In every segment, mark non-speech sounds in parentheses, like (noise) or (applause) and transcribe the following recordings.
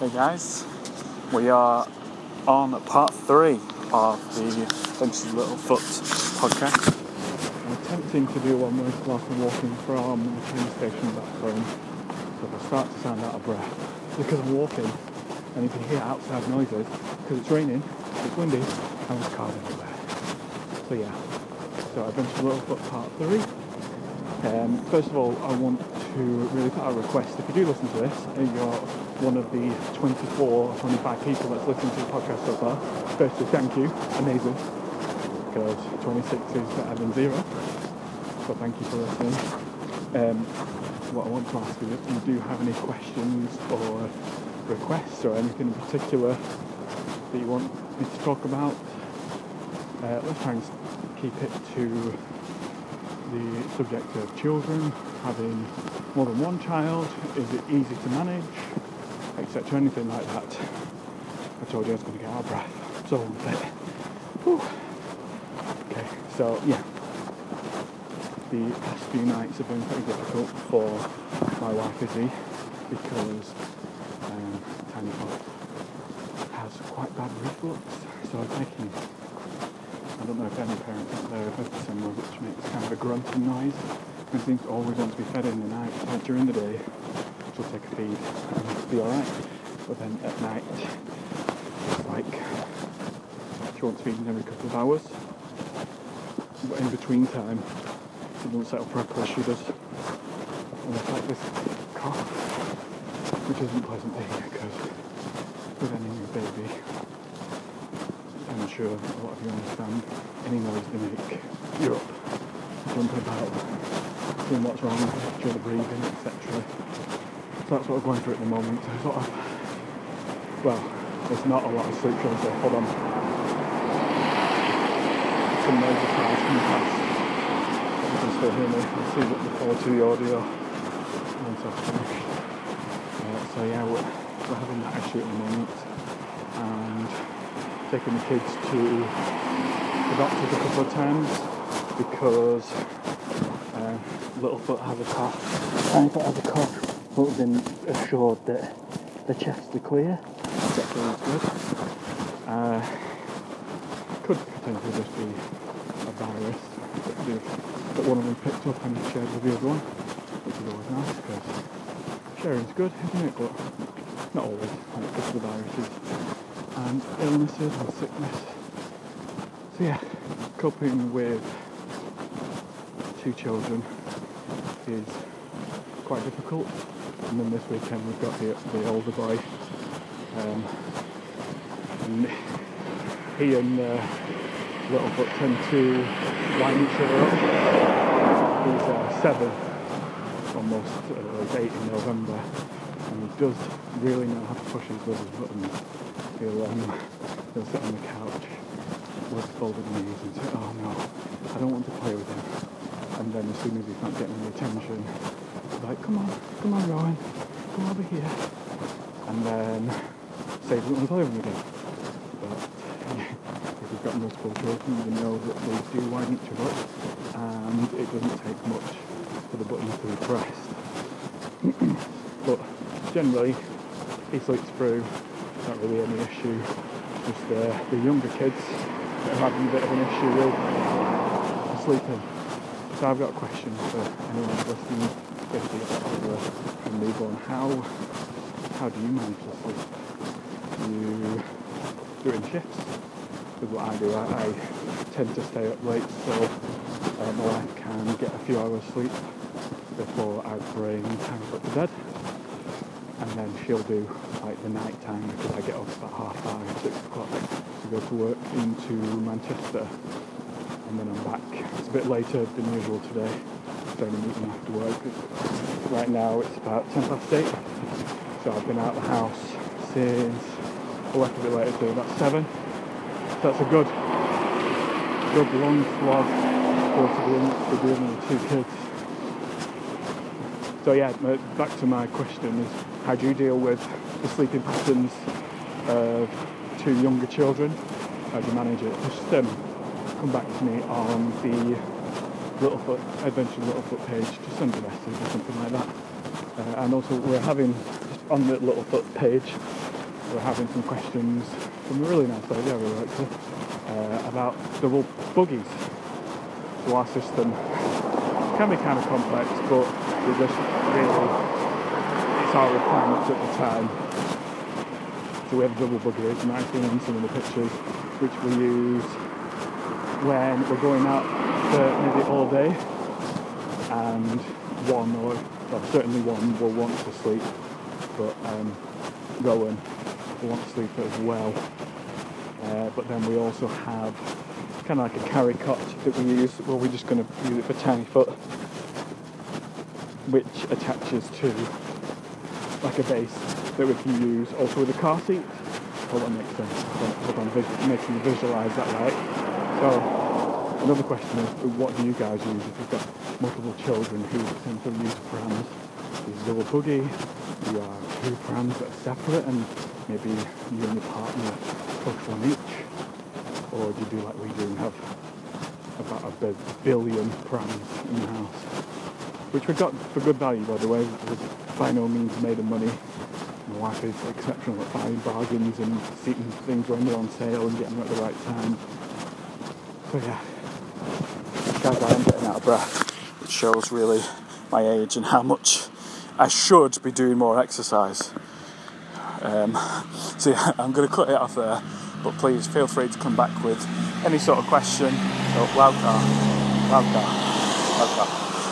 Hey guys, we are on part three of the of Littlefoot podcast. I'm attempting to do one with whilst walking from the train station back home. So I start to sound out of breath, because I'm walking and you can hear outside noises because it's raining, it's windy, and there's cars everywhere. So yeah, so Adventures of Littlefoot part three. Um, first of all, I want to really put out a request. If you do listen to this and you're one of the 24 or 25 people that's listened to the podcast so far, firstly, thank you. Amazing. Because 26 is better than zero. So thank you for listening. Um, what I want to ask you, if you do have any questions or requests or anything in particular that you want me to talk about, uh, let's try and keep it to the subject of children, having more than one child, is it easy to manage, etc. Anything like that. I told you I was going to get out of breath. So. Okay, so yeah. The past few nights have been pretty difficult for my wife Izzy because um, Tiny Pot has quite bad reflux. So I'm taking I don't know if any parents out there have the similar, which makes kind of a grunting noise. And seems to always want to be fed in the night. But during the day, she'll take a feed and be alright. But then at night, it's like she wants feeding every couple of hours. But in between time, she doesn't settle properly, she does. And it's like this cough, which isn't pleasant thing because with any new baby, sure a lot of you understand any noise they make, you're up, jumping about, seeing what's wrong, sure the breathing, etc. So that's what we're going through at the moment. So sort of, well, there's not a lot of sleep, I say. Hold on. Some noisy cars coming past. You can still hear me. I'll see what before to the audio once I've. Uh, so yeah, we're, we're having that issue at the moment. And taking the kids to the doctors a couple of times because uh, Littlefoot has a cough. Tinyfoot has a cough, but been assured that the chests are clear, is good. Uh, could potentially just be a virus that, they've- that one of them picked up and shared with the other one, which is always nice because sharing's good, isn't it? But not always when it the viruses and illnesses and sickness. So yeah, coping with two children is quite difficult. And then this weekend we've got the, the older boy. Um, and he and uh, Littlefoot tend to line each other up. He's uh, seven, almost uh, eight in November, and he does really know how to push his brother's buttons. He'll, um, he'll sit on the couch with folded knees and say, oh no, I don't want to play with him. And then as soon as he's not getting any attention, he's like, come on, come on Rowan, come over here. And then say, we want to play with him again. But (laughs) if you've got multiple children, you know that they do wind each other up and it doesn't take much for the buttons to be pressed. (clears throat) generally, he sleeps through not really any issue. Just uh, the younger kids that are having a bit of an issue with sleeping. So I've got a question for anyone listening, especially after a newborn. How how do you manage to sleep? You do it in shifts? Because what I do, I, I tend to stay up late so uh, my wife can get a few hours sleep before I bring time to bed then she'll do like the night time because I get up about half five, six o'clock to go to work into Manchester and then I'm back. It's a bit later than usual today. Don't meeting after work. Right now it's about ten past eight. So I've been out of the house since I left a bit later too, about seven. So that's a good good long slog for for dealing with two kids. So yeah, uh, back to my question is how do you deal with the sleeping patterns of two younger children? How do you manage it? Just um, come back to me on the Littlefoot Adventure Littlefoot page. Just send a message or something like that. Uh, and also we're having on the Littlefoot page we're having some questions from a really nice lady I really like to, uh, about double buggies. So our system can be kind of complex, but we just really, our requirements at the time. So we have a double buggy, as you might have seen in some of the pictures, which we use when we're going out for maybe all day, and one or well, certainly one will want to sleep, but um, Rowan will want to sleep as well. Uh, but then we also have kind of like a carry cot that we use. Well, we're just going to use it for tiny foot, which attaches to like a base that we can use also with a car seat. Hope oh, that makes sense. Hope I'm vis- making you visualise that right. So another question is, what do you guys use if you've got multiple children who tend to use prams? Is there a buggy? You have two prams that are separate and maybe you and your partner push one each? Or do you do like we do and have about a billion prams in the house? Which we got for good value, by the way. By no means made of money. My wife is exceptional at buying bargains and seeing things when they're on sale and getting them at the right time. So yeah, guys, I am getting out of breath. It shows really my age and how much I should be doing more exercise. Um, so yeah, (laughs) I'm going to cut it off there. But please feel free to come back with any sort of question. So loud car, loud car, loud car.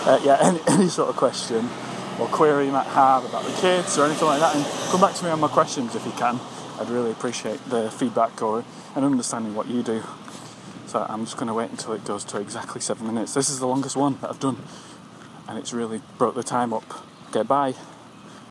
Uh, yeah, (laughs) any, any sort of question or query you might have about the kids or anything like that, and come back to me on my questions if you can. I'd really appreciate the feedback or and understanding what you do. So I'm just going to wait until it goes to exactly seven minutes. This is the longest one that I've done, and it's really broke the time up. Okay.